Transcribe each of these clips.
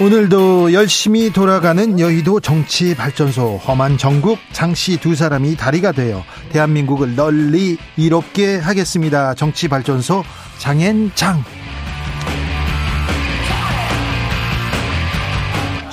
오늘도 열심히 돌아가는 여의도 정치 발전소 험한 정국 장씨 두 사람이 다리가 되어 대한민국을 널리 이롭게 하겠습니다. 정치 발전소 장앤장.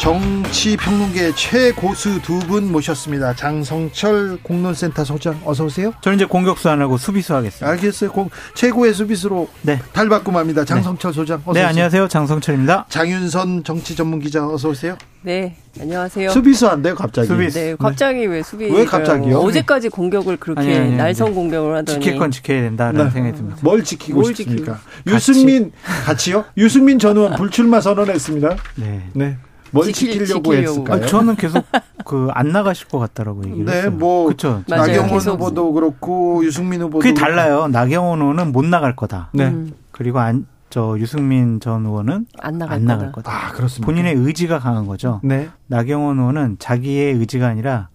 정치평론계 최고수 두 분 모셨습니다. 장성철 공론센터 소장 어서 오세요. 저는 이제 공격수 안 하고 수비수 하겠습니다. 알겠어요. 공, 최고의 수비수로 네. 달바꿈합니다. 장성철 네. 소장 어서 네, 오세요. 안녕하세요. 장성철입니다. 장윤선 정치 전문 기자 어서 오세요. 네, 안녕하세요. 수비수 안 돼요, 갑자기? 수비수. 네, 갑자기 왜 수비? 왜 갑자기요? 어제까지 공격을 그렇게 아니, 아니, 아니, 날선 공격을 하더니 지킬 건 지켜야 된다는 네. 생각이 듭니다. 뭘 지키고 뭘 싶습니까? 지키고. 유승민 같이요? 유승민 전 의원 불출마 선언했습니다. 네. 네. 뭘 지킬, 지키 려고, 했을까요? 아니, 저는 계속 그 안 나가실 것 같다라고 얘기를 네, 했어요. 뭐 그렇죠. 나경원 후보도 그렇고 유승민 후보도 그게 달라요. 나경원 의원은 못 나갈 거다. 네. 음. 그리고 안, 저 유승민 전 의원은 안 나갈, 안 나갈 거다. 아, 그렇습니다. 본인의 의지가 강한 거죠. 네. 나경원 의원은 자기의 의지가 아니라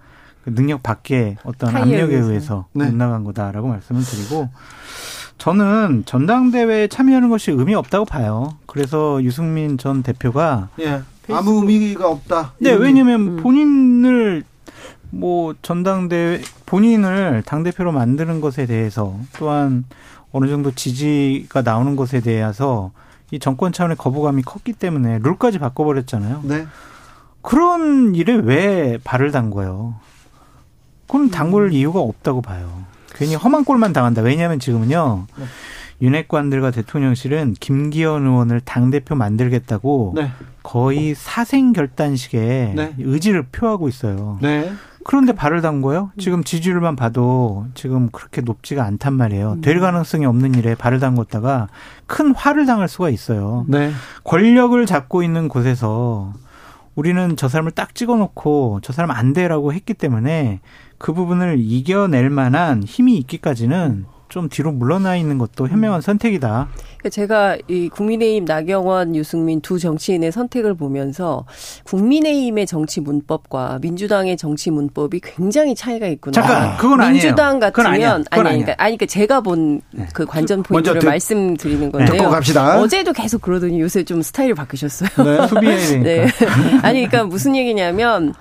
그 능력 밖에 어떤 압력에 의해서, 의해서 네. 못 나간 거다라고 말씀을 드리고 저는 전당대회에 참여하는 것이 의미 없다고 봐요. 그래서 유승민 전 대표가 예. 아무 의미가 없다. 네, 왜냐면 음. 본인을 뭐 전당대회 본인을 당 대표로 만드는 것에 대해서 또한 어느 정도 지지가 나오는 것에 대해서 이 정권 차원의 거부감이 컸기 때문에 룰까지 바꿔버렸잖아요. 네. 그런 일에 왜 발을 담궈요? 그럼 담글 음. 이유가 없다고 봐요. 괜히 험한 꼴만 당한다. 왜냐하면 지금은요. 네. 윤핵관들과 대통령실은 김기현 의원을 당대표 만들겠다고 네. 거의 사생 결단식의 네. 의지를 표하고 있어요. 네. 그런데 발을 담궈요? 지금 지지율만 봐도 지금 그렇게 높지가 않단 말이에요. 음. 될 가능성이 없는 일에 발을 담궜다가 큰 화를 당할 수가 있어요. 네. 권력을 잡고 있는 곳에서 우리는 저 사람을 딱 찍어놓고 저 사람 안 돼라고 했기 때문에 그 부분을 이겨낼 만한 힘이 있기까지는 좀 뒤로 물러나 있는 것도 현명한 선택이다. 그러니까 제가 이 국민의힘 나경원, 유승민 두 정치인의 선택을 보면서 국민의힘의 정치 문법과 민주당의 정치 문법이 굉장히 차이가 있구나. 잠깐, 그건 아니에요. 민주당 같으면 아니, 아니, 그러니까, 아니, 그러니까 제가 본그 네. 관전 포인트를 드, 말씀드리는 건데요. 듣고 갑시다. 어제도 계속 그러더니 요새 좀 스타일을 바뀌셨어요. 네, 되니까. 네. 아니, 그러니까 무슨 얘기냐면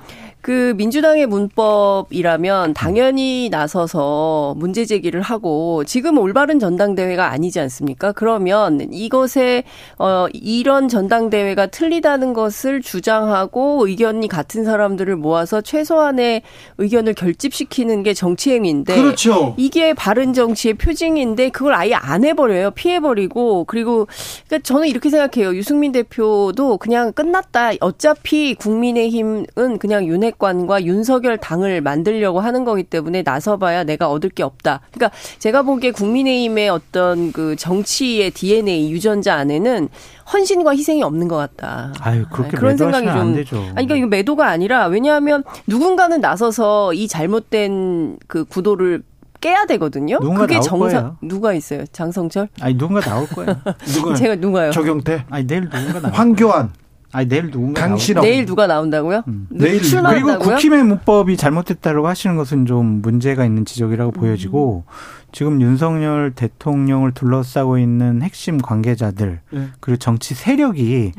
그 민주당의 문법이라면 당연히 나서서 문제 제기를 하고 지금 올바른 전당대회가 아니지 않습니까? 그러면 이것에 어 이런 전당대회가 틀리다는 것을 주장하고 의견이 같은 사람들을 모아서 최소한의 의견을 결집시키는 게 정치 행위인데 그렇죠. 이게 바른 정치의 표징인데 그걸 아예 안 해 버려요. 피해 버리고 그리고 그러니까 저는 이렇게 생각해요. 유승민 대표도 그냥 끝났다. 어차피 국민의힘은 그냥 윤핵 정책관과 윤석열 당을 만들려고 하는 거기 때문에 나서봐야 내가 얻을 게 없다. 그러니까 제가 보기에 국민의힘의 어떤 그 정치의 DNA 유전자 안에는 헌신과 희생이 없는 것 같다. 아유, 그렇게 그런 생각이 좀. 아니, 그러니까 이거 매도가 아니라 왜냐하면 누군가는 나서서 이 잘못된 그 구도를 깨야 되거든요. 그게 정상 거예요. 누가 있어요? 장성철? 아니 누군가 나올 거예요. 누가 제가 누가요? 조경태. 아니 내일 누군가 나. 황교안. 아니 내일 누군가 강신업 내일 누가 나온다고요? 음. 내일 그리고 국힘의 문법이 잘못됐다고 하시는 것은 좀 문제가 있는 지적이라고 음. 보여지고 지금 윤석열 대통령을 둘러싸고 있는 핵심 관계자들 네. 그리고 정치 세력이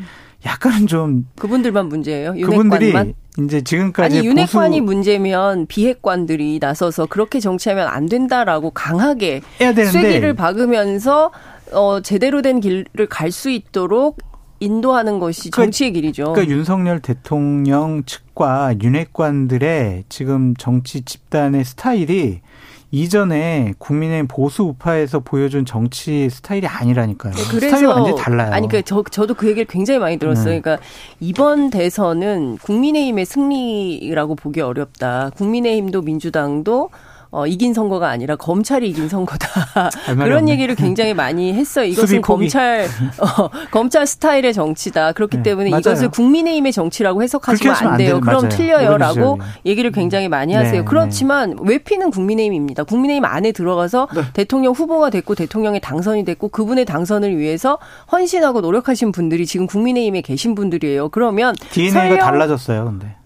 약간은 좀 그분들만 문제예요. 그분들이 윤핵관만? 이제 지금까지 아니 윤핵관이 문제면 비핵관들이 나서서 그렇게 정치하면 안 된다라고 강하게 해야 되는데 쐐기를 박으면서 어 제대로 된 길을 갈 수 있도록 인도하는 것이 그러니까 정치의 길이죠. 그러니까 윤석열 대통령 측과 윤핵관들의 지금 정치 집단의 스타일이 이전에 국민의 보수 우파에서 보여준 정치 스타일이 아니라니까요. 네, 그래서 스타일이 완전히 달라요. 아니 그저 저도 그 얘기를 굉장히 많이 들었어요. 네. 그러니까 이번 대선은 국민의힘의 승리라고 보기 어렵다. 국민의힘도 민주당도 어, 이긴 선거가 아니라 검찰이 이긴 선거다. 그런 없네. 얘기를 굉장히 많이 했어요. 이것은 검찰 어, 검찰 스타일의 정치다. 그렇기 네, 때문에 맞아요. 이것을 국민의힘의 정치라고 해석하시면 안 돼요. 안 그럼 맞아요. 틀려요라고 얘기를 굉장히 많이 하세요. 네, 그렇지만 네. 외피는 국민의힘입니다. 국민의힘 안에 들어가서 네. 대통령 후보가 됐고 대통령에 당선이 됐고 그분의 당선을 위해서 헌신하고 노력하신 분들이 지금 국민의힘에 계신 분들이에요. 그러면 DNA가 달라졌어요. 근데.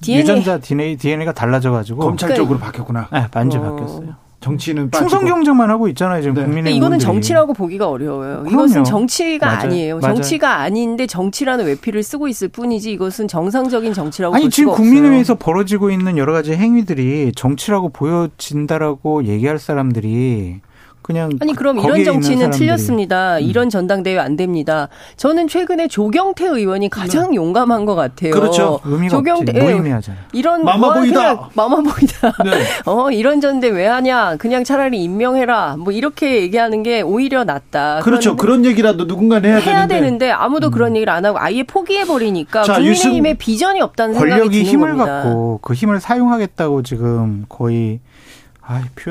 DNA. 유전자 DNA, DNA가 달라져가지고 검찰 쪽으로 바뀌었구나. 네, 완전 어. 바뀌었어요. 정치는 충성 경쟁만 하고 있잖아요 지금 네. 국민의 이거는 정치라고 보기가 어려워요. 그럼요. 이것은 정치가 맞아요. 아니에요. 맞아요. 정치가 아닌데 정치라는 외피를 쓰고 있을 뿐이지 이것은 정상적인 정치라고 아니 지금 국민의회에서 벌어지고 있는 여러 가지 행위들이 정치라고 보여진다라고 얘기할 사람들이 그냥 아니 그럼 이런 정치는 틀렸습니다. 음. 이런 전당대회 안 됩니다. 저는 최근에 조경태 의원이 가장 네. 용감한 것 같아요. 그렇죠. 의미가 조경태 없지. 무의미하잖아. 이런 마마보이다. 마마보이다. 네. 어 이런 전대 왜 하냐? 그냥 차라리 임명해라. 뭐 이렇게 얘기하는 게 오히려 낫다. 그렇죠. 그런 얘기라도 누군가 해야, 해야 되는데. 되는데 아무도 음. 그런 얘기를 안 하고 아예 포기해 버리니까 국민의힘의 비전이 없다는 생각이 드는 힘을 겁니다. 갖고 그 힘을 사용하겠다고 지금 거의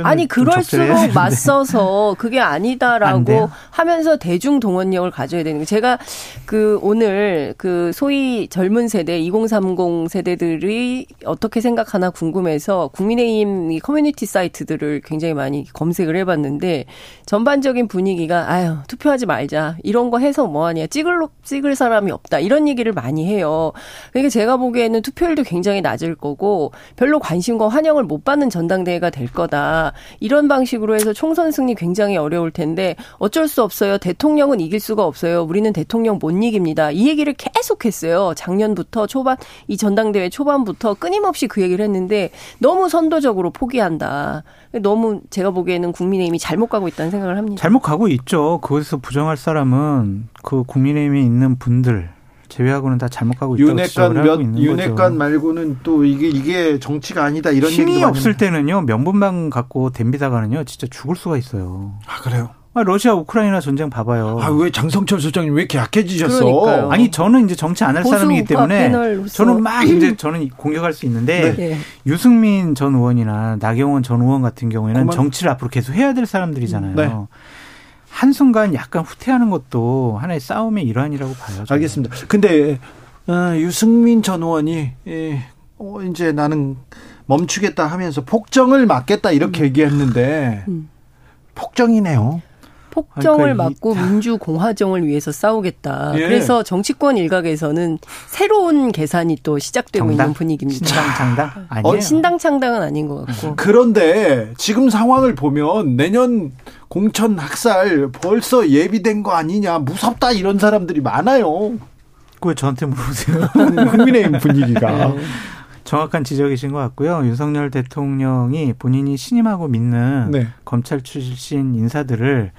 아니 그럴수록 맞서서 그게 아니다라고 하면서 대중 동원력을 가져야 되는 거. 제가 그 오늘 그 소위 젊은 세대 2030 세대들이 어떻게 생각하나 궁금해서 국민의힘 커뮤니티 사이트들을 굉장히 많이 검색을 해봤는데 전반적인 분위기가 아유 투표하지 말자 이런 거 해서 뭐하냐 찍을 찍을 사람이 없다 이런 얘기를 많이 해요. 그러니까 제가 보기에는 투표율도 굉장히 낮을 거고 별로 관심과 환영을 못 받는 전당대회가 될 거. 거다. 이런 방식으로 해서 총선 승리 굉장히 어려울 텐데 어쩔 수 없어요. 대통령은 이길 수가 없어요. 우리는 대통령 못 이깁니다. 이 얘기를 계속 했어요. 작년부터 초반 이 전당대회 초반부터 끊임없이 그 얘기를 했는데 너무 선도적으로 포기한다. 너무 제가 보기에는 국민의힘이 잘못 가고 있다는 생각을 합니다. 잘못 가고 있죠. 그것에서 부정할 사람은 그 국민의힘에 있는 분들 제외하고는 다 잘못 가고 있다고 윤핵관 몇 윤핵관 말고는 또 이게 이게 정치가 아니다 이런 힘이 없을 때는요 명분만 갖고 댐비다가는요 진짜 죽을 수가 있어요. 아 그래요? 아, 러시아 우크라이나 전쟁 봐봐요. 아, 왜 장성철 소장님 왜 이렇게 약해지셨어? 그러니까요. 아니, 저는 이제 정치 안 할 사람이기 때문에 저는 막 이제 저는 공격할 수 있는데 네. 유승민 전 의원이나 나경원 전 의원 같은 경우에는 그만... 정치를 앞으로 계속 해야 될 사람들이잖아요. 네. 한순간 약간 후퇴하는 것도 하나의 싸움의 일환이라고 봐요. 저는. 알겠습니다. 근데 어, 유승민 전 의원이 예, 어, 이제 나는 멈추겠다 하면서 폭정을 막겠다 이렇게 음. 얘기했는데 음. 폭정이네요. 폭정을 그러니까 막고 민주공화정을 위해서 싸우겠다. 예. 그래서 정치권 일각에서는 새로운 계산이 또 시작되고 정당? 있는 분위기입니다. 신당 창당? 아니에요. 어, 신당 창당은 아닌 것 같고. 그런데 지금 상황을 보면 내년 공천 학살 벌써 예비된 거 아니냐 무섭다 이런 사람들이 많아요. 왜 저한테 물어보세요? 국민의힘 분위기가. 네. 정확한 지적이신 것 같고요. 윤석열 대통령이 본인이 신임하고 믿는 네. 검찰 출신 인사들을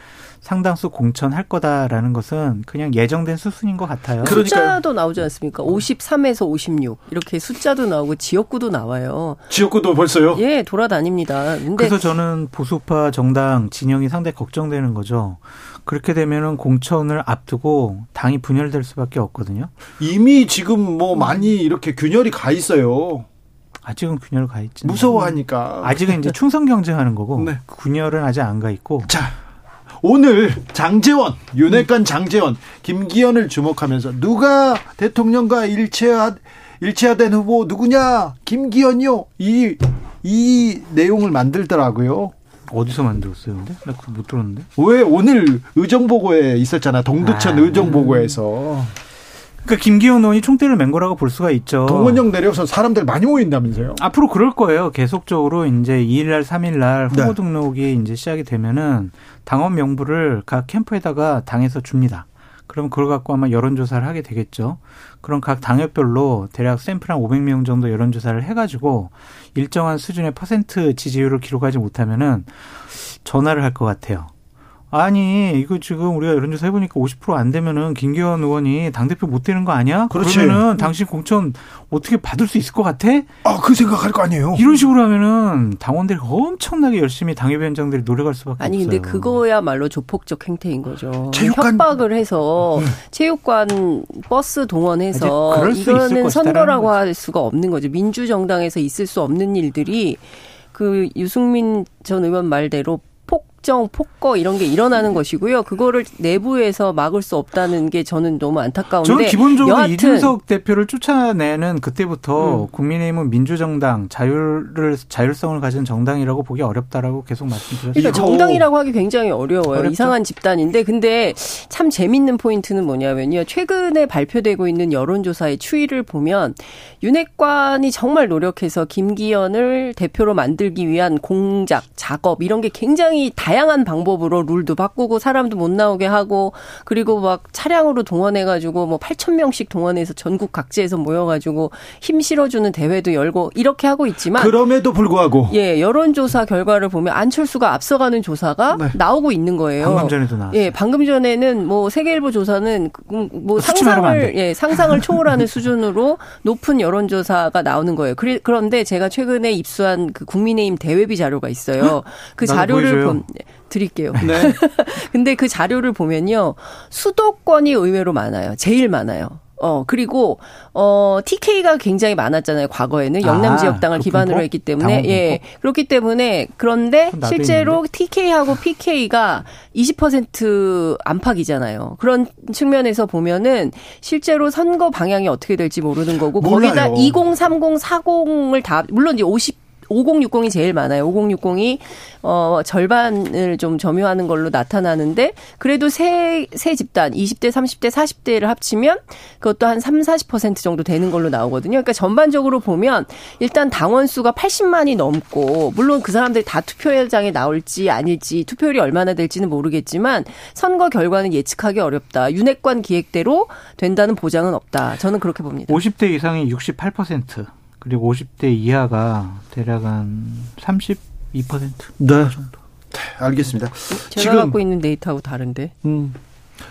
상당수 공천할 거다라는 것은 그냥 예정된 수순인 것 같아요. 숫자도 나오지 않습니까? 53에서 56 이렇게 숫자도 나오고 지역구도 나와요. 지역구도 벌써요? 예, 돌아다닙니다. 근데 그래서 저는 보수파 정당 진영이 상당히 걱정되는 거죠. 그렇게 되면은 공천을 앞두고 당이 분열될 수밖에 없거든요. 이미 지금 뭐 많이 이렇게 균열이 가 있어요. 아직은 균열 가 있지. 무서워하니까. 아직은 이제 충성 경쟁하는 거고 네. 균열은 아직 안 가 있고. 자, 오늘 장재원, 윤핵관 장재원, 김기현을 주목하면서 누가 대통령과 일체화, 일체화된 후보 누구냐? 김기현이요. 이, 이 내용을 만들더라고요. 어디서 만들었어요, 근데? 나 그거 못 들었는데? 왜 오늘 의정보고에 있었잖아. 동두천 아, 의정보고에서. 그러니까 김기현 의원이 총대를 맨 거라고 볼 수가 있죠. 동원령 내려서 사람들 많이 모인다면서요? 앞으로 그럴 거예요. 계속적으로 이제 2일 날, 3일 날 후보 네. 등록이 이제 시작이 되면은 당원 명부를 각 캠프에다가 당에서 줍니다. 그럼 그걸 갖고 아마 여론조사를 하게 되겠죠. 그럼 각 당협별로 대략 샘플 한 500명 정도 여론조사를 해가지고 일정한 수준의 퍼센트 지지율을 기록하지 못하면은 전화를 할 것 같아요. 아니 이거 지금 우리가 여론조사 해보니까 50%안 되면은 김기현 의원이 당 대표 못 되는 거 아니야? 그렇지. 그러면은 당신 공천 어떻게 받을 수 있을 것 같아? 아그 생각할 거 아니에요. 이런 식으로 하면은 당원들이 엄청나게 열심히 당협위원장들이 노력할 수밖에 아니, 없어요. 아니 근데 그거야말로 조폭적 행태인 거죠. 체육관 협박을 해서 네. 체육관 버스 동원해서 이거는 선거라고 할 수가 없는 거죠. 민주정당에서 있을 수 없는 일들이 그 유승민 전 의원 말대로 폭 정, 폭거 이런 게 일어나는 것이고요. 그거를 내부에서 막을 수 없다는 게 저는 너무 안타까운데. 저는 기본적으로 여하튼 이준석 대표를 쫓아내는 그때부터 음. 국민의힘은 민주정당, 자유를 자율성을 가진 정당이라고 보기 어렵다라고 계속 말씀드렸어요. 그러니까 정당이라고 하기 굉장히 어려워요. 어렵죠. 이상한 집단인데 근데 참 재밌는 포인트는 뭐냐면요. 최근에 발표되고 있는 여론조사의 추이를 보면 윤핵관이 정말 노력해서 김기현을 대표로 만들기 위한 공작, 작업 이런 게 굉장히 다 양한 방법으로 룰도 바꾸고 사람도 못 나오게 하고 그리고 막 차량으로 동원해 가지고 뭐 8천 명씩 동원해서 전국 각지에서 모여 가지고 힘 실어주는 대회도 열고 이렇게 하고 있지만 그럼에도 불구하고 예, 여론조사 결과를 보면 안철수가 앞서가는 조사가 네. 나오고 있는 거예요. 방금 전에도 나왔어요. 예, 방금 전에는 뭐 세계일보 조사는 그- 뭐안 상상을 예, 상상을 초월하는 수준으로 높은 여론조사가 나오는 거예요. 그런데 제가 최근에 입수한 그 국민의힘 대외비 자료가 있어요. 그 자료를. 본 드릴게요. 네. 근데 그 자료를 보면요. 수도권이 의외로 많아요. 제일 많아요. 어, 그리고, 어, TK가 굉장히 많았잖아요. 과거에는. 영남 아, 지역당을 그 기반으로 분포? 했기 때문에. 당원 예. 그렇기 때문에, 그런데 실제로 TK하고 PK가 20% 안팎이잖아요. 그런 측면에서 보면은 실제로 선거 방향이 어떻게 될지 모르는 거고, 거기다 몰라요. 20, 30, 40을 다, 물론 이제 50, 5060이 제일 많아요. 5060이 어 절반을 좀 점유하는 걸로 나타나는데 그래도 세 세 집단 20대, 30대, 40대를 합치면 그것도 한 3, 40% 정도 되는 걸로 나오거든요. 그러니까 전반적으로 보면 일단 당원 수가 80만이 넘고 물론 그 사람들이 다 투표장에 나올지 아닐지 투표율이 얼마나 될지는 모르겠지만 선거 결과는 예측하기 어렵다. 윤핵관 기획대로 된다는 보장은 없다. 저는 그렇게 봅니다. 50대 이상이 68% 그리고 50대 이하가 대략 한 32% 네. 정도 알겠습니다. 제가 지금 갖고 있는 데이터하고 다른데. 음,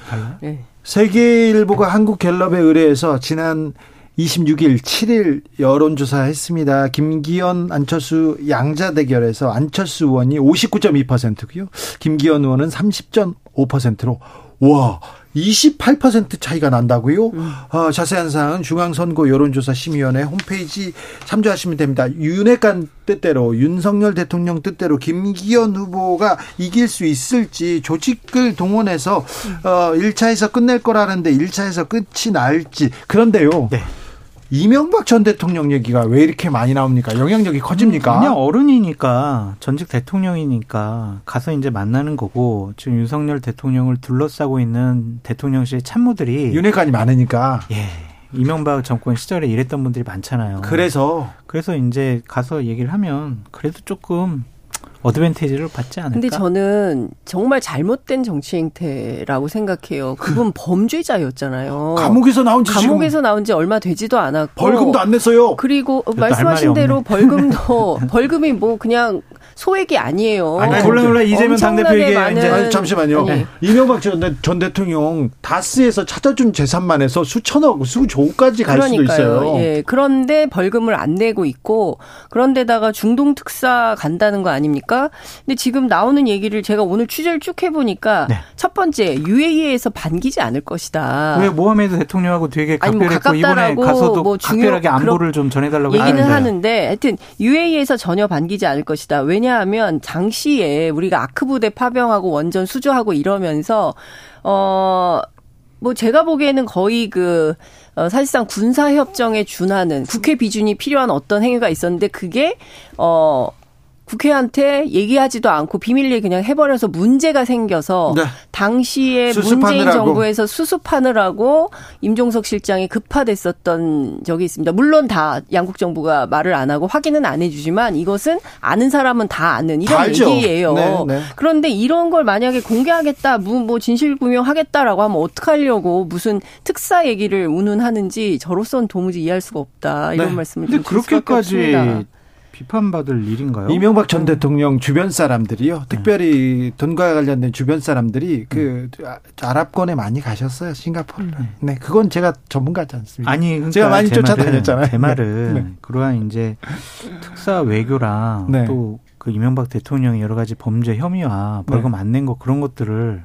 달라요. 예. 세계일보가 한국갤럽에 의뢰해서 지난 26일, 7일 여론조사 했습니다. 김기현, 안철수 양자 대결에서 안철수 의원이 59.2%고요. 김기현 의원은 30.5%로 와, 28% 차이가 난다고요? 어, 자세한 사항은 중앙선거 여론조사 심의위원회 홈페이지 참조하시면 됩니다. 윤핵관 뜻대로 윤석열 대통령 뜻대로 김기현 후보가 이길 수 있을지 조직을 동원해서 어, 1차에서 끝낼 거라는데 1차에서 끝이 날지 그런데요. 네. 이명박 전 대통령 얘기가 왜 이렇게 많이 나옵니까? 영향력이 커집니까? 그냥 어른이니까 전직 대통령이니까 가서 이제 만나는 거고 지금 윤석열 대통령을 둘러싸고 있는 대통령실 참모들이 윤핵관이 많으니까. 예 이명박 정권 시절에 일했던 분들이 많잖아요. 그래서 그래서 이제 가서 얘기를 하면 그래도 조금 어드밴티지를 받지 않을까? 근데 저는 정말 잘못된 정치 행태라고 생각해요. 그분 범죄자였잖아요. 감옥에서 나온 지 지금 감옥에서 나온 지 얼마 되지도 않았고 벌금도 안 냈어요. 그리고 말씀하신. 대로 벌금도 벌금이 뭐 그냥 소액이 아니에요. 아니 몰라 몰라 이재명 당대표에게 많은- 이제 아니, 잠시만요. 아니. 이명박 전, 대- 전 대통령 다스에서 찾아준 재산만 해서 수천억, 수조까지 갈 수도 있어요. 예. 그런데 벌금을 안 내고 있고 그런데다가 중동 특사 간다는 거 아닙니까? 근데 지금 나오는 얘기를 제가 오늘 취재를 쭉 해보니까 네. 첫 번째 UAE에서 반기지 않을 것이다. 왜 모하메드 대통령하고 되게 뭐 각별했고 이번에 가깝다라고 가서도 뭐 각별하게 안보를 좀 전해달라고 얘기는 했는데. 하는데 하여튼 UAE에서 전혀 반기지 않을 것이다. 왜냐하면 당시에 우리가 아크 부대 파병하고 원전 수주하고 이러면서 어. 뭐 제가 보기에는 거의 그 어, 사실상 군사 협정에 준하는 국회 비준이 필요한 어떤 행위가 있었는데 그게 어 국회한테 얘기하지도 않고 비밀리에 그냥 해버려서 문제가 생겨서 네. 당시에 문재인 수습하느라고. 정부에서 수습하느라고 임종석 실장이 급파됐었던 적이 있습니다. 물론 다 양국 정부가 말을 안 하고 확인은 안 해주지만 이것은 아는 사람은 다 아는 다 이런 알죠. 얘기예요. 네, 네. 그런데 이런 걸 만약에 공개하겠다, 뭐, 뭐 진실규명하겠다라고 하면 어떡하려고 무슨 특사 얘기를 운운하는지 저로서는 도무지 이해할 수가 없다 이런 네. 말씀을 드릴 수밖에 그렇게까지 없습니다. 비판받을 일인가요? 이명박 전 대통령 주변 사람들이요. 특별히 돈과 관련된 주변 사람들이 그 아- 아랍권에 많이 가셨어요. 싱가포르. 네, 그건 제가 전문가지 않습니다. 아니, 그러니까 제가 많이 제 쫓아다녔잖아요. 말은, 제 말은 네. 그러한 이제 특사 외교랑 네. 또그 이명박 대통령의 여러 가지 범죄 혐의와 벌금 안 낸 거 그런 것들을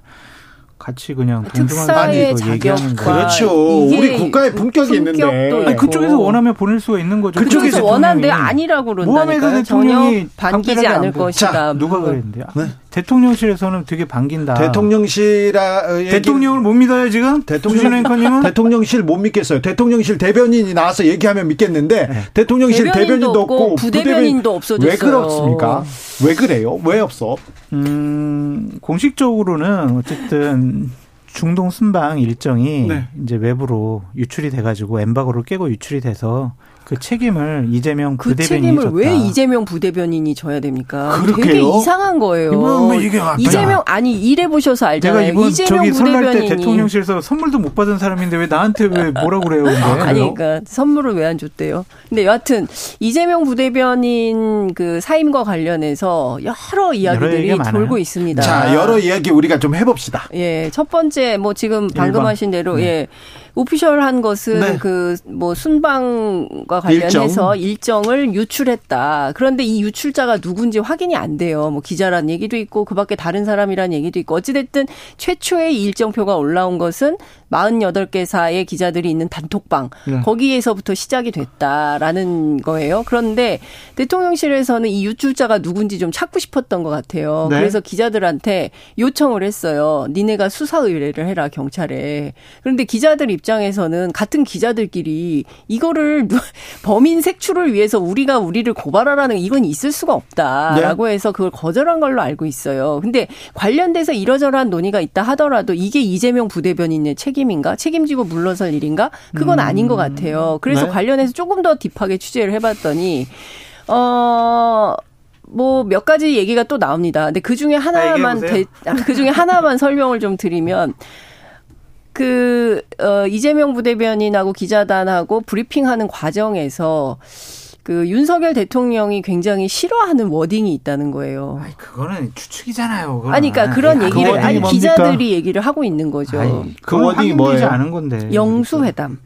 같이 그냥 동등한 그 얘기하는 거. 그렇죠. 우리 국가의 품격이 있는데. 아니, 그쪽에서 원하면 보낼 수가 있는 거죠. 그쪽에서 원하는데 아니라고 그런다니까요. 대통령이 반기지 않을 것이다. 자, 누가 그랬는데요? 네. 대통령실에서는 되게 반긴다. 대통령실 아, 얘기... 대통령을 못 믿어요 지금? 대통령 앵커님은 대통령실 못 믿겠어요. 대통령실 대변인이 나와서 얘기하면 믿겠는데 네. 대통령실 대변인도, 대변인도 없고 부대변인도 없어졌어요. 왜 그렇습니까? 왜 그래요? 왜 없어? 음 공식적으로는 어쨌든 um, 중동 순방 일정이 네. 이제 외부로 유출이 돼가지고 엠바고를 깨고 유출이 돼서 그 책임을 이재명 그 부대변인이 책임을 졌다. 왜 이재명 부대변인이 져야 됩니까? 그렇게요? 되게 이상한 거예요. 뭐 이게 이재명 아니 일해 보셔서 알잖아요. 내가 이번 이재명 저기 부대변인이 때 대통령실에서 선물도 못 받은 사람인데 왜 나한테 왜 뭐라 그래요? 근데? 아니 그러니까 선물을 왜 안 줬대요? 근데 여하튼 이재명 부대변인 그 사임과 관련해서 여러 이야기들이 여러 돌고 있습니다. 자 여러 이야기 우리가 좀 해봅시다. 예, 첫 번째 뭐 지금 방금 1번. 하신 대로 네. 예. 오피셜한 것은 네. 그뭐 순방과 관련해서 일정. 을 유출했다. 그런데 이 유출자가 누군지 확인이 안 돼요. 뭐 기자란 얘기도 있고 그밖에 다른 사람이란 얘기도 있고 어찌 됐든 최초의 일정표가 올라온 것은 48개사의 기자들이 있는 단톡방 네. 거기에서부터 시작이 됐다라는 거예요. 그런데 대통령실에서는 이 유출자가 누군지 좀 찾고 싶었던 것 같아요. 네. 그래서 기자들한테 요청을 했어요. 니네가 수사 의뢰를 해라 경찰에. 그런데 기자들 입장에서는 같은 기자들끼리 이거를 범인 색출을 위해서 우리가 우리를 고발하라는 이건 있을 수가 없다라고 네. 해서 그걸 거절한 걸로 알고 있어요. 근데 관련돼서 이러저러한 논의가 있다 하더라도 이게 이재명 부대변인의 책임 책임인가? 책임지고 물러설 일인가? 그건 음. 아닌 것 같아요. 그래서 네. 관련해서 조금 더 deep하게 취재를 해봤더니 어. 뭐 몇 가지 얘기가 또 나옵니다. 근데 그 중에 하나만 대, 아, 그 중에 하나만 설명을 좀 드리면 그 어, 이재명 부대변인하고 기자단하고 브리핑하는 과정에서 그 윤석열 대통령이 굉장히 싫어하는 wording이 있다는 거예요. 아니, 그거는 추측이잖아요. 그거는. 아니, 그러니까 그런 그 얘기를 그 아니 뭡니까? 기자들이 얘기를 하고 있는 거죠. 아니, 그 wording이 뭐예요? 않은 건데. 영수회담.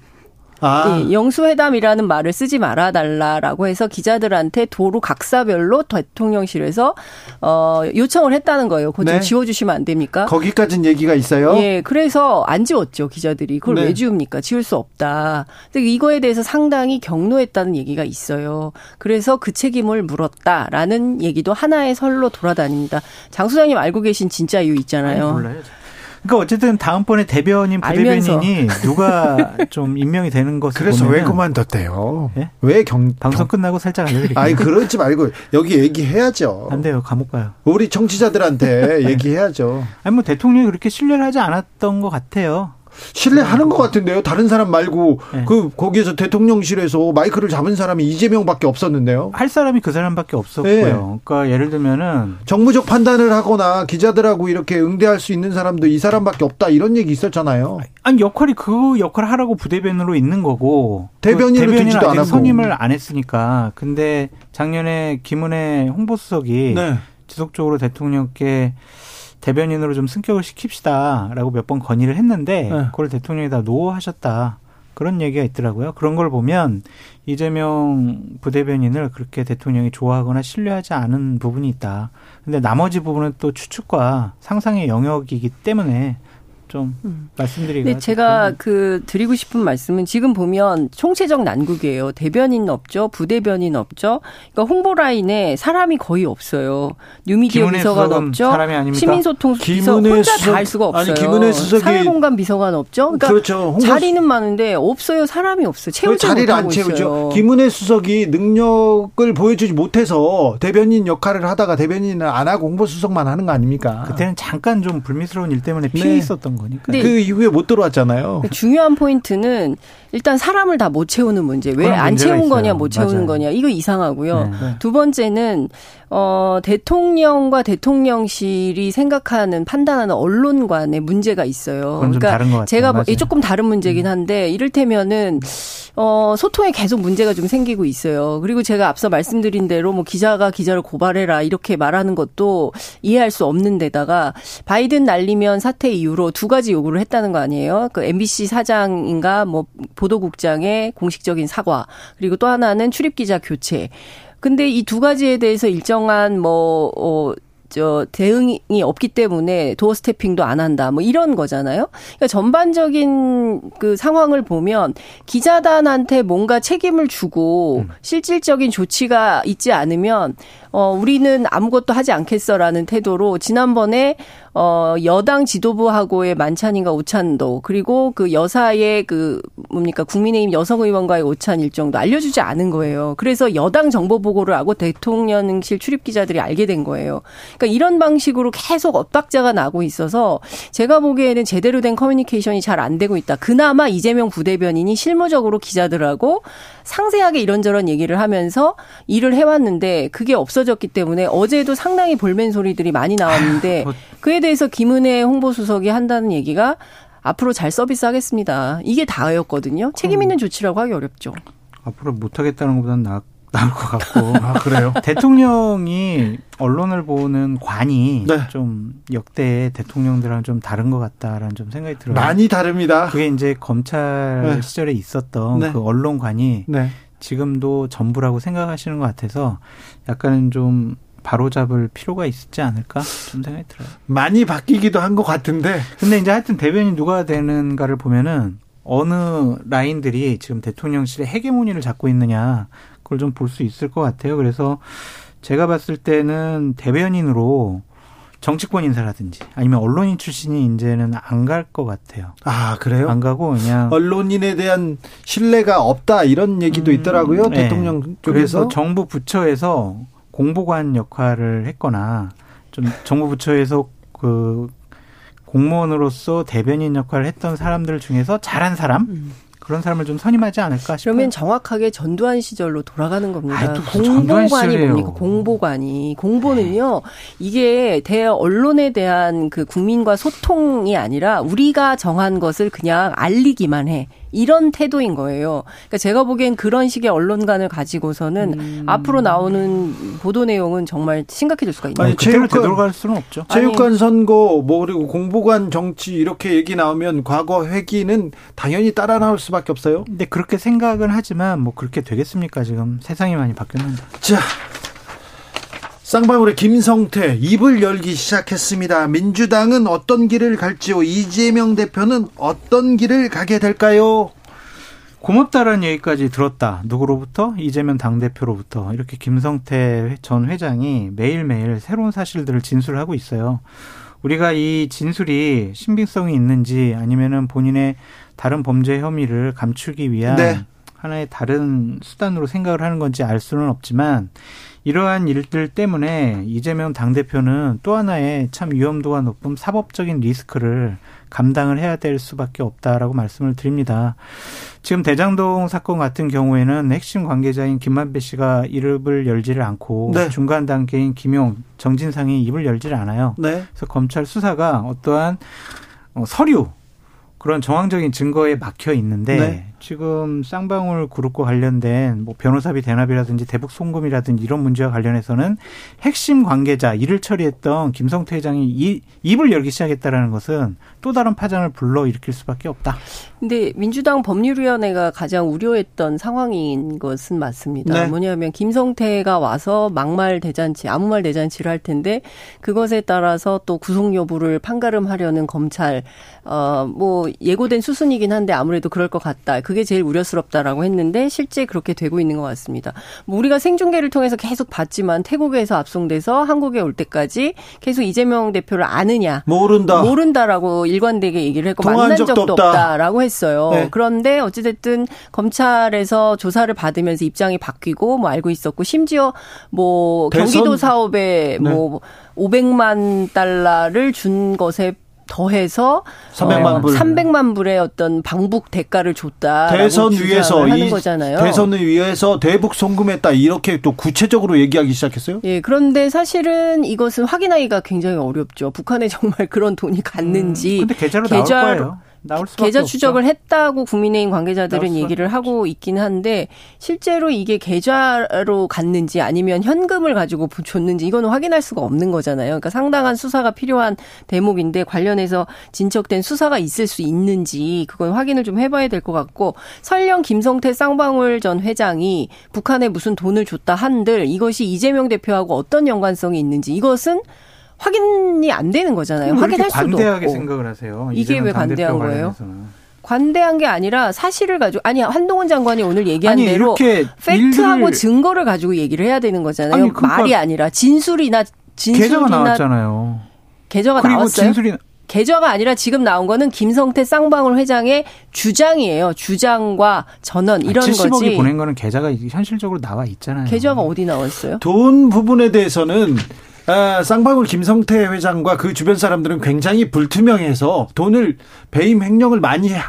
아. 예, 영수회담이라는 말을 쓰지 말아 달라라고 해서 기자들한테 도로 각사별로 대통령실에서 어 요청을 했다는 거예요. 그거 네. 좀 지워 주시면 안 됩니까? 거기까지는 얘기가 있어요? 예. 그래서 안 지웠죠, 기자들이. 그걸 네. 왜 지웁니까? 지울 수 없다. 근데 이거에 대해서 상당히 경로했다는 얘기가 있어요. 그래서 그 책임을 물었다라는 얘기도 하나의 설로 돌아다닙니다. 장 소장님 알고 계신 진짜 이유 있잖아요. 아니, 몰라요. 그러니까 어쨌든 다음번에 대변인 부대변인이 누가 좀 임명이 되는 것을 그래서 왜 그만뒀대요? 네? 왜 경, 방송 끝나고 살짝 알려드릴게요. 아니 그러지 말고 여기 얘기해야죠. 안 돼요 감옥 가요. 우리 청취자들한테 얘기해야죠. 아니 뭐 대통령이 그렇게 신뢰를 하지 않았던 것 같아요. 신뢰하는 것 같은데요. 다른 사람 말고 네. 그 거기에서 대통령실에서 마이크를 잡은 사람이 이재명밖에 없었는데요. 할 사람이 그 사람밖에 없었고요. 네. 그러니까 예를 들면은 정무적 판단을 하거나 기자들하고 이렇게 응대할 수 있는 사람도 이 사람밖에 없다 이런 얘기 있었잖아요. 아니 역할이 그 역할을 하라고 부대변으로 있는 거고 대변인을 그 되지도 않았고 선임을 안 했으니까. 근데 작년에 김은혜 홍보수석이 네. 지속적으로 대통령께 대변인으로 좀 승격을 시킵시다라고 몇 번 건의를 했는데 네. 그걸 대통령이 다 노하셨다. 그런 얘기가 있더라고요. 그런 걸 보면 이재명 부대변인을 그렇게 대통령이 좋아하거나 신뢰하지 않은 부분이 있다. 근데 나머지 부분은 또 추측과 상상의 영역이기 때문에 좀 음. 말씀드리고. 네, 제가 그 드리고 싶은 말씀은 지금 보면 총체적 난국이에요. 대변인 없죠, 부대변인 없죠. 그러니까 홍보 라인에 사람이 거의 없어요. 뉴미디어 비서관 없죠. 시민소통 비서 혼자 다 할 수가 없어요. 아니, 김은혜 수석이 사회공간 비서관 없죠. 그러니까 그렇죠. 홍보... 자리는 많은데 없어요. 사람이 없어요. 채우지 자리를 안 채우죠. 있어요. 김은혜 수석이 능력을 보여주지 못해서 대변인 역할을 하다가 대변인을 안 하고 홍보 수석만 하는 거 아닙니까? 그때는 잠깐 좀 불미스러운 일 때문에 피해 네. 있었던 거니까. 그 이후에 못 들어왔잖아요. 그 중요한 포인트는 일단 사람을 다 못 채우는 문제. 왜 안 채운 있어요. 거냐, 못 채우는 맞아요. 거냐. 이거 이상하고요. 네. 네. 두 번째는 어 대통령과 대통령실이 생각하는 판단하는 언론 관의 문제가 있어요. 그러니까 제가 맞아요. 조금 다른 문제긴 음. 한데 이를테면은 어, 소통에 계속 문제가 좀 생기고 있어요. 그리고 제가 앞서 말씀드린 대로 뭐 기자가 기자를 고발해라 이렇게 말하는 것도 이해할 수 없는 데다가 바이든 날리면 사태 이후로 두 가지 요구를 했다는 거 아니에요? 그 MBC 사장인가 뭐 보도국장의 공식적인 사과 그리고 또 하나는 출입 기자 교체. 근데 이 두 가지에 대해서 일정한 뭐, 어, 저 대응이 없기 때문에 도어 스태핑도 안 한다. 뭐 이런 거잖아요. 그러니까 전반적인 그 상황을 보면 기자단한테 뭔가 책임을 주고 음. 실질적인 조치가 있지 않으면 어 우리는 아무것도 하지 않겠어라는 태도로 지난번에 어, 여당 지도부하고의 만찬인가 오찬도 그리고 그 여사의 그 뭡니까 국민의힘 여성 의원과의 오찬 일정도 알려주지 않은 거예요. 그래서 여당 정보 보고를 하고 대통령실 출입 기자들이 알게 된 거예요. 그러니까 이런 방식으로 계속 엇박자가 나고 있어서 제가 보기에는 제대로 된 커뮤니케이션이 잘 안 되고 있다. 그나마 이재명 부대변인이 실무적으로 기자들하고 상세하게 이런저런 얘기를 하면서 일을 해왔는데 그게 없어졌기 때문에 어제도 상당히 볼멘 소리들이 많이 나왔는데 뭐 그에 대해서 김은혜 홍보수석이 한다는 얘기가 앞으로 잘 서비스하겠습니다. 이게 다였거든요. 책임 있는 조치라고 하기 어렵죠. 앞으로 못하겠다는 것보다는 나, 나을 것 같고. 아, 그래요? 대통령이 언론을 보는 관이 네. 좀 역대 대통령들랑 좀 다른 것 같다라는 좀 생각이 들어요. 많이 다릅니다. 그게 이제 검찰 네. 시절에 있었던 네. 그 언론관이 네. 지금도 전부라고 생각하시는 것 같아서 약간은 좀 바로잡을 필요가 있지 않을까 좀 생각이 들어요. 많이 바뀌기도 한 것 같은데. 근데 이제 하여튼 대변인 누가 되는가를 보면은 어느 라인들이 지금 대통령실의 헤게모니를 잡고 있느냐 그걸 좀 볼 수 있을 것 같아요. 그래서 제가 봤을 때는 대변인으로 정치권 인사라든지 아니면 언론인 출신이 이제는 안 갈 것 같아요. 아 그래요? 안 가고 그냥 언론인에 대한 신뢰가 없다 이런 얘기도 음, 있더라고요. 네. 대통령 쪽에서 그래서 정부 부처에서 공보관 역할을 했거나 좀 정부 부처에서 그 공무원으로서 대변인 역할을 했던 사람들 중에서 잘한 사람 음. 그런 사람을 좀 선임하지 않을까 싶어요. 그러면 정확하게 전두환 시절로 돌아가는 겁니다. 아이, 공보관이 뭡니까? 공보관이 공보는요. 네. 이게 대 언론에 대한 그 국민과 소통이 아니라 우리가 정한 것을 그냥 알리기만 해. 이런 태도인 거예요. 그러니까 제가 보기엔 그런 식의 언론관을 가지고서는 음. 앞으로 나오는 보도 내용은 정말 심각해질 수가 있는 거예요. 체육관 되돌아갈 수는 없죠. 체육관 아니, 선거 뭐 그리고 공보관 정치 이렇게 얘기 나오면 과거 회기는 당연히 따라 나올 수밖에 없어요. 근데 그렇게 생각은 하지만 뭐 그렇게 되겠습니까? 지금 세상이 많이 바뀌었는데. 자, 쌍방울의 김성태 입을 열기 시작했습니다. 민주당은 어떤 길을 갈지요? 이재명 대표는 어떤 길을 가게 될까요? 고맙다라는 얘기까지 들었다. 누구로부터? 이재명 당대표로부터. 이렇게 김성태 전 회장이 매일매일 새로운 사실들을 진술하고 있어요. 우리가 이 진술이 신빙성이 있는지 아니면은 본인의 다른 범죄 혐의를 감추기 위한 네. 하나의 다른 수단으로 생각을 하는 건지 알 수는 없지만 이러한 일들 때문에 이재명 당대표는 또 하나의 참 위험도가 높은 사법적인 리스크를 감당을 해야 될 수밖에 없다라고 말씀을 드립니다. 지금 대장동 사건 같은 경우에는 핵심 관계자인 김만배 씨가 이름을 열지를 않고 네. 중간 단계인 김용, 정진상이 입을 열지를 않아요. 네. 그래서 검찰 수사가 어떠한 어, 서류 그런 정황적인 증거에 막혀 있는데 네. 지금 쌍방울 그룹과 관련된 뭐 변호사비 대납이라든지 대북 송금이라든지 이런 문제와 관련해서는 핵심 관계자 일을 처리했던 김성태 회장이 이, 입을 열기 시작했다라는 것은 또 다른 파장을 불러 일으킬 수밖에 없다. 근데 민주당 법률위원회가 가장 우려했던 상황인 것은 맞습니다. 네. 뭐냐면 김성태가 와서 막말 대잔치, 아무 말 대잔치를 할 텐데 그것에 따라서 또 구속 여부를 판가름하려는 검찰 어 뭐 예고된 수순이긴 한데 아무래도 그럴 것 같다. 그게 제일 우려스럽다라고 했는데 실제 그렇게 되고 있는 것 같습니다. 뭐 우리가 생중계를 통해서 계속 봤지만 태국에서 압송돼서 한국에 올 때까지 계속 이재명 대표를 아느냐 모른다 모른다라고 일관되게 얘기를 했고 만난 적도, 적도 없다. 라고 했어요. 네. 그런데 어찌됐든 검찰에서 조사를 받으면서 입장이 바뀌고 뭐 알고 있었고 심지어 뭐 대선? 경기도 사업에 네. 뭐 500만 달러를 준 것에 더해서 300만 불 300만 불의 어떤 방북 대가를 줬다. 대선 위에서 하는 거잖아요. 대선을 위해서 대북 송금했다 이렇게 또 구체적으로 얘기하기 시작했어요? 예. 그런데 사실은 이것은 확인하기가 굉장히 어렵죠. 북한에 정말 그런 돈이 갔는지 음, 근데 계좌로 계좌로 나올 거예요. 나올 수밖에 계좌 추적을 없죠. 했다고 국민의힘 관계자들은 얘기를 하고 있긴 한데 실제로 이게 계좌로 갔는지 아니면 현금을 가지고 줬는지 이거는 확인할 수가 없는 거잖아요. 그러니까 상당한 수사가 필요한 대목인데 관련해서 진척된 수사가 있을 수 있는지 그건 확인을 좀 해봐야 될 것 같고 설령 김성태 쌍방울 전 회장이 북한에 무슨 돈을 줬다 한들 이것이 이재명 대표하고 어떤 연관성이 있는지 이것은 확인이 안 되는 거잖아요. 확인할 수도 관대하게 없고. 생각을 하세요. 이게 왜 관대한 거예요? 관대한 게 아니라 사실을 가지고 아니 한동훈 장관이 오늘 얘기한 아니, 대로 이렇게 팩트하고 증거를 가지고 얘기를 해야 되는 거잖아요. 아니, 그러니까 말이 아니라 진술이나 계좌가 진술이나 나왔잖아요. 계좌가 나왔어요. 진술이 계좌가 아니라 지금 나온 거는 김성태 쌍방울 회장의 주장이에요. 주장과 전원 이런 70억이 거지. 보낸 거는 계좌가 현실적으로 나와 있잖아요. 계좌가 어디 나왔어요? 돈 부분에 대해서는 아, 쌍방울 김성태 회장과 그 주변 사람들은 굉장히 불투명해서 돈을 배임 횡령을 많이 하-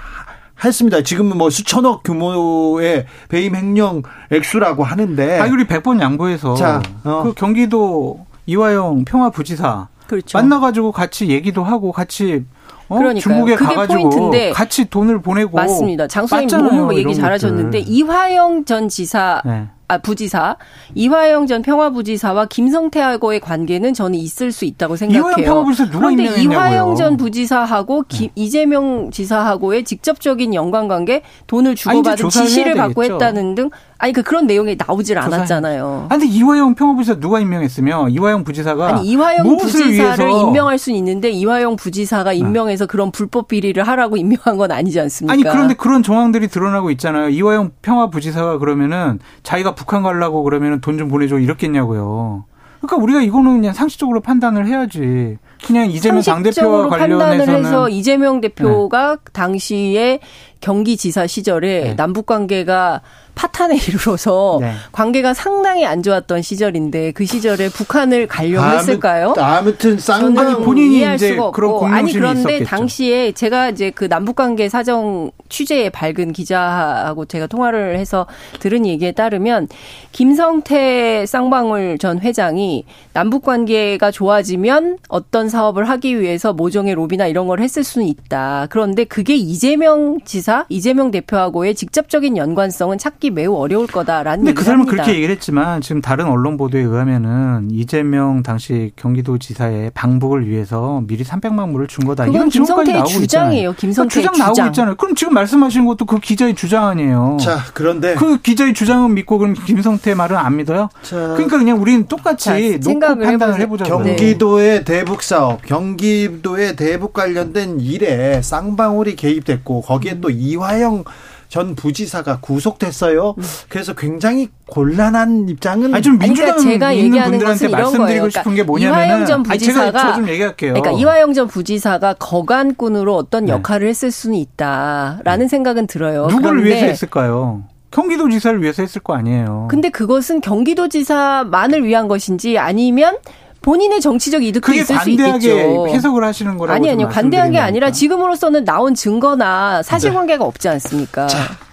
했습니다. 지금은 뭐 수천억 규모의 배임 횡령 액수라고 하는데 아, 우리 100번 양보해서 자, 어. 그 경기도 이화영 평화부지사 그렇죠. 만나가지고 같이 얘기도 하고 같이 어? 그러니까요. 중국에 그게 가가지고 포인트인데 같이 돈을 보내고 맞습니다. 장소님 너무 얘기 잘하셨는데. 이화영 전 지사 네. 아 부지사 이화영 전 평화부지사와 김성태하고의 관계는 저는 있을 수 있다고 생각해요. 이화영 평화부지사 누가 그런데? 네. 이화영 전 부지사하고 기- 이재명 지사하고의 직접적인 연관관계 돈을 주고받은 지시를 받고 되겠죠. 했다는 등 아니 그 그런 내용이 나오질 않았잖아요. 아, 근데 이화영 평화부지사 누가 임명했으며 이화영 부지사가 아니 이화영 부지사를 임명할 수는 있는데 이화영 부지사가 임명해서 그런 불법 비리를 하라고 임명한 건 아니지 않습니까? 아니 그런데 그런 정황들이 드러나고 있잖아요. 이화영 평화부지사가 그러면은 자기가 북한 가려고 그러면은 돈좀 보내줘 이렇겠냐고요. 그러니까 우리가 이거는 그냥 상식적으로 판단을 해야지. 그냥 이재명 당대표와 관련해서는 해서 이재명 대표가 당시에 경기지사 시절에 네. 남북 관계가 파탄에 이르러서 네. 관계가 상당히 안 좋았던 시절인데 그 시절에 북한을 가려고 했을까요? 아무튼 쌍방 본인이 이해할 이제 수가 그런 없고 아니 그런데 있었겠죠. 당시에 제가 이제 그 남북 관계 사정 취재에 밝은 기자하고 제가 통화를 해서 들은 얘기에 따르면 김성태 쌍방울 전 회장이 남북 관계가 좋아지면 어떤 사업을 하기 위해서 모종의 로비나 이런 걸 했을 수는 있다. 그런데 그게 이재명 지사, 이재명 대표하고의 직접적인 연관성은 찾기 매우 어려울 거다라는 근데 그 사람은 합니다. 그렇게 얘기를 했지만 지금 다른 언론 보도에 의하면은 이재명 당시 경기도지사의 방북을 위해서 미리 300만 불을 준 거다. 그건 이런 김성태의 나오고 주장이에요. 있잖아요. 김성태의 그 주장 나오고 주장. 있잖아요. 그럼 지금 말씀하시는 것도 그 기자의 주장 아니에요. 자 그런데 그 기자의 주장은 믿고 그럼 김성태 말은 안 믿어요? 자, 그러니까 그냥 우리는 똑같이 자, 놓고 생각을 판단을 해보자. 경기도의 대북 사업, 경기도의 대북 관련된 일에 쌍방울이 개입됐고 거기에 또 이화영 전 부지사가 구속됐어요. 그래서 굉장히 곤란한 입장은 아니 좀 아니, 그러니까 민주당 제가 있는 얘기하는 분들한테 것은 이런 말씀드리고 거예요. 싶은 게 그러니까 뭐냐면은 이화영 전 아니, 제가 부지사가 저좀 얘기할게요. 그러니까 이화영 전 부지사가 거간꾼으로 어떤 네. 역할을 했을 수는 있다라는 생각은 들어요. 누구를 그런데 위해서 했을까요? 경기도지사를 위해서 했을 거 아니에요. 근데 그것은 경기도지사만을 위한 것인지 아니면 본인의 정치적 이득도 그게 있을 수 있겠죠. 해석을 하시는 거라고 아니 좀 아니요 관대한 게 아니라. 지금으로서는 나온 증거나 사실관계가 없지 않습니까?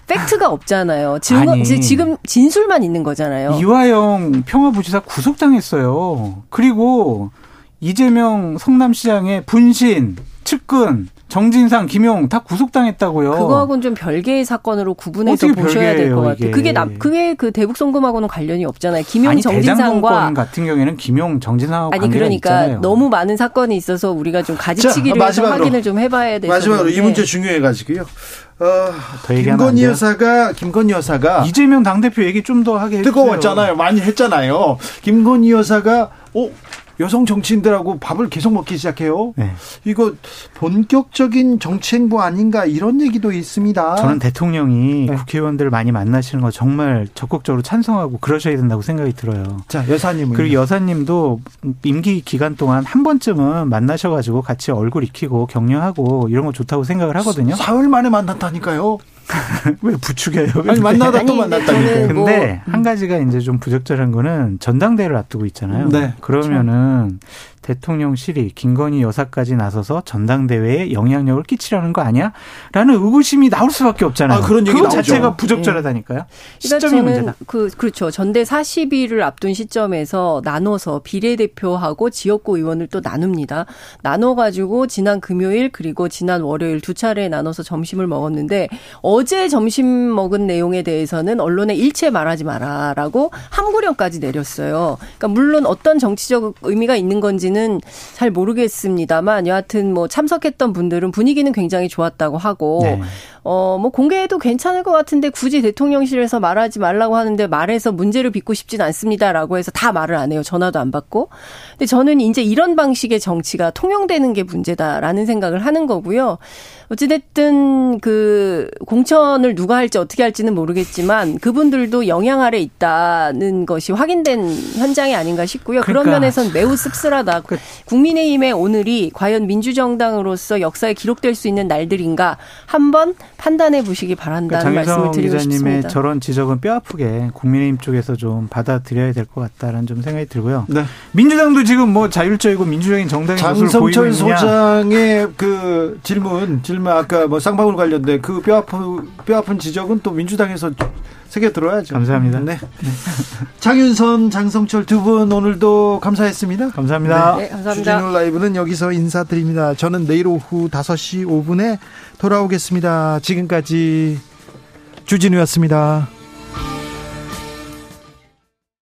팩트가 없잖아요. 증거 아니. 지금 진술만 있는 거잖아요. 이화영 평화부지사 구속당했어요. 그리고 이재명 성남시장의 분신, 측근, 정진상, 김용 다 구속당했다고요. 그거하고는 좀 별개의 사건으로 구분해서 보셔야 될 것 같아요. 그게 남 그게 그 대북 송금하고는 관련이 없잖아요. 김용 아니 정진상과 같은 경우에는 김용, 정진상하고 아니 그러니까 있잖아요. 너무 많은 사건이 있어서 우리가 좀 가지치기를 자, 해서 마지막으로. 확인을 좀 해봐야 돼서 마지막으로 이 문제 중요해가지고요. 어, 김건희? 여사가 김건희 여사가 이재명 당대표 얘기 좀 더 하게 해주세요. 뜨거웠잖아요. 많이 했잖아요. 김건희 여사가 어 여성 정치인들하고 밥을 계속 먹기 시작해요. 네. 이거 본격적인 정치 행보 아닌가 이런 얘기도 있습니다. 저는 대통령이 네. 국회의원들을 많이 만나시는 거 정말 적극적으로 찬성하고 그러셔야 된다고 생각이 들어요. 자 여사님은 그리고 여사님도 임기 기간 동안 한 번쯤은 만나셔 가지고 같이 얼굴 익히고 격려하고 이런 거 좋다고 생각을 하거든요. 사흘 만에 만났다니까요. 왜 부추겨요? 아니 만나다 또. 저는 뭐- 근데 한 가지가 이제 좀 부적절한 거는 전당대회를 앞두고 있잖아요. 네, 그러면은 대통령실이 김건희 여사까지 나서서 전당대회에 영향력을 끼치려는 거 아니야? 라는 의구심이 나올 수밖에 없잖아요. 아, 그런 얘기 나오죠. 자체가 부적절하다니까요. 그러니까 시점이 문제다. 그 그렇죠. 전대 40일을 앞둔 시점에서 나눠서 비례대표하고 지역구 의원을 또 나눕니다. 나눠 가지고 지난 금요일 그리고 지난 월요일 두 차례 나눠서 점심을 먹었는데 어제 점심 먹은 내용에 대해서는 언론에 일체 말하지 마라라고 함구령까지 내렸어요. 그러니까 물론 어떤 정치적 의미가 있는 건지는 잘 모르겠습니다만 여하튼 뭐 참석했던 분들은 분위기는 굉장히 좋았다고 하고 네. 어, 뭐 공개해도 괜찮을 것 같은데 굳이 대통령실에서 말하지 말라고 하는데 말해서 문제를 빚고 싶진 않습니다라고 해서 다 말을 안 해요. 전화도 안 받고. 근데 저는 이제 이런 방식의 정치가 통용되는 게 문제다라는 생각을 하는 거고요. 어찌됐든 그 공천을 누가 할지 어떻게 할지는 모르겠지만 그분들도 영향 아래 있다는 것이 확인된 현장이 아닌가 싶고요. 그러니까. 그런 면에선 매우 씁쓸하다. 그 국민의힘의 오늘이 과연 민주정당으로서 역사에 기록될 수 있는 날들인가 한번 판단해 보시기 바란다는 그러니까 말씀을 드리고 기자님의 싶습니다. 저런 지적은 뼈아프게 국민의힘 쪽에서 좀 받아들여야 될 것 같다라는 좀 생각이 들고요. 네. 민주당도 지금 뭐 자율적이고 민주적인 정당의 모습을 보이고 있느냐. 소장의 그 질문, 질문 아까 뭐 쌍방울 관련된 그 뼈아픈 뼈아픈 지적은 또 민주당에서 새겨 들어야죠. 감사합니다. 네. 장윤선, 장성철 두 분 오늘도 감사했습니다. 감사합니다. 네, 감사합니다. 주진우 라이브는 여기서 인사드립니다. 저는 내일 오후 5시 5분에 돌아오겠습니다. 지금까지 주진우였습니다.